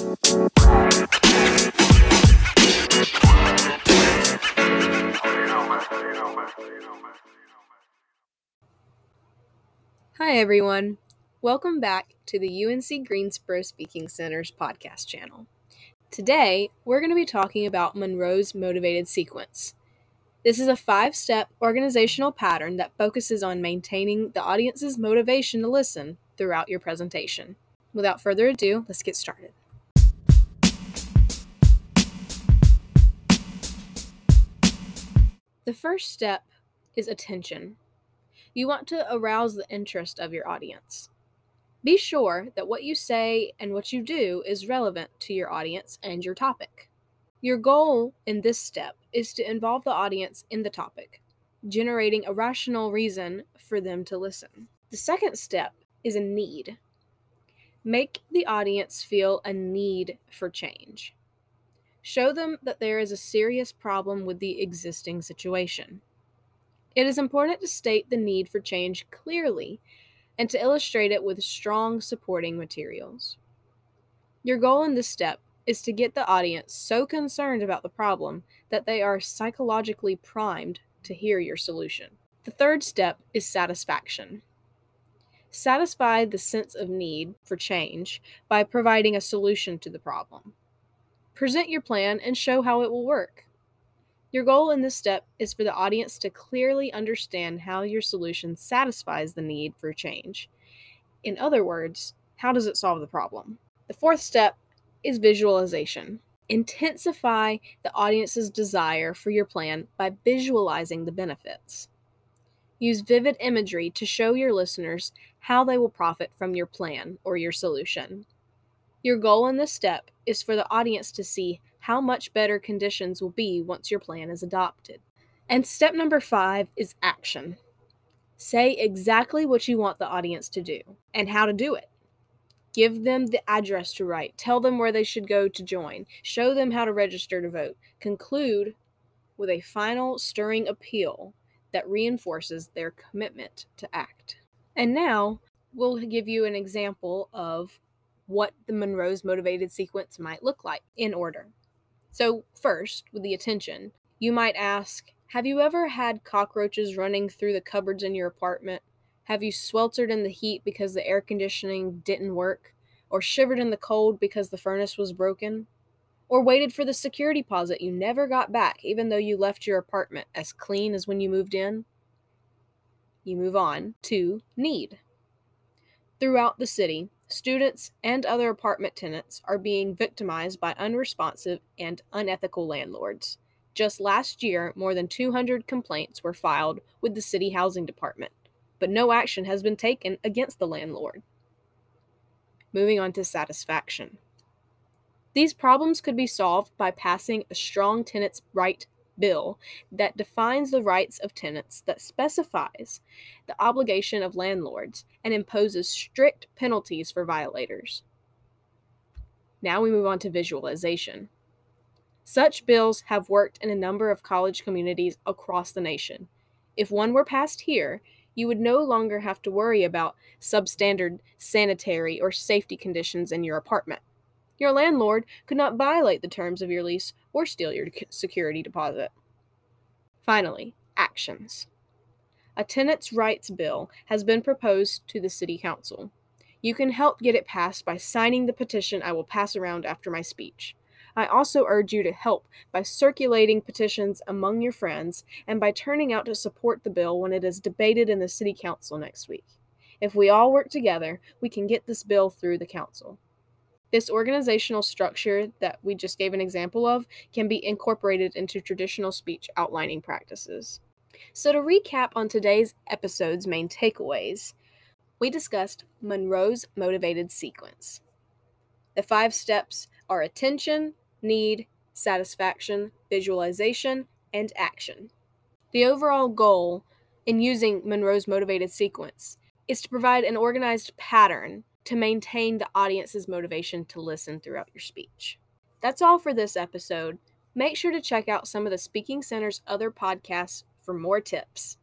Hi, everyone. Welcome back to the UNC Greensboro Speaking Center's podcast channel. Today, we're going to be talking about Monroe's Motivated Sequence. This is a five step organizational pattern that focuses on maintaining the audience's motivation to listen throughout your presentation. Without further ado, let's get started. The first step is attention. You want to arouse the interest of your audience. Be sure that what you say and what you do is relevant to your audience and your topic. Your goal in this step is to involve the audience in the topic, generating a rational reason for them to listen. The second step is a need. Make the audience feel a need for change. Show them that there is a serious problem with the existing situation. It is important to state the need for change clearly and to illustrate it with strong supporting materials. Your goal in this step is to get the audience so concerned about the problem that they are psychologically primed to hear your solution. The third step is satisfaction. Satisfy the sense of need for change by providing a solution to the problem. Present your plan and show how it will work. Your goal in this step is for the audience to clearly understand how your solution satisfies the need for change. In other words, how does it solve the problem? The fourth step is visualization. Intensify the audience's desire for your plan by visualizing the benefits. Use vivid imagery to show your listeners how they will profit from your plan or your solution. Your goal in this step is for the audience to see how much better conditions will be once your plan is adopted. And step number five is action. Say exactly what you want the audience to do and how to do it. Give them the address to write. Tell them where they should go to join. Show them how to register to vote. Conclude with a final stirring appeal that reinforces their commitment to act. And now we'll give you an example of what the Monroe's motivated sequence might look like in order. So, first, with the attention, you might ask Have you ever had cockroaches running through the cupboards in your apartment? Have you sweltered in the heat because the air conditioning didn't work? Or shivered in the cold because the furnace was broken? Or waited for the security deposit you never got back, even though you left your apartment as clean as when you moved in? You move on to need. Throughout the city, Students and other apartment tenants are being victimized by unresponsive and unethical landlords. Just last year, more than 200 complaints were filed with the City Housing Department, but no action has been taken against the landlord. Moving on to satisfaction. These problems could be solved by passing a strong tenants' right bill that defines the rights of tenants, that specifies the obligation of landlords, and imposes strict penalties for violators. Now we move on to visualization. Such bills have worked in a number of college communities across the nation. If one were passed here, you would no longer have to worry about substandard sanitary or safety conditions in your apartment. Your landlord could not violate the terms of your lease or steal your security deposit. Finally, actions. A tenants' rights bill has been proposed to the City Council. You can help get it passed by signing the petition I will pass around after my speech. I also urge you to help by circulating petitions among your friends and by turning out to support the bill when it is debated in the City Council next week. If we all work together, we can get this bill through the Council. This organizational structure that we just gave an example of can be incorporated into traditional speech outlining practices. So, to recap on today's episode's main takeaways, we discussed Monroe's motivated sequence. The five steps are attention, need, satisfaction, visualization, and action. The overall goal in using Monroe's motivated sequence is to provide an organized pattern to maintain the audience's motivation to listen throughout your speech. That's all for this episode. Make sure to check out some of the Speaking Center's other podcasts for more tips.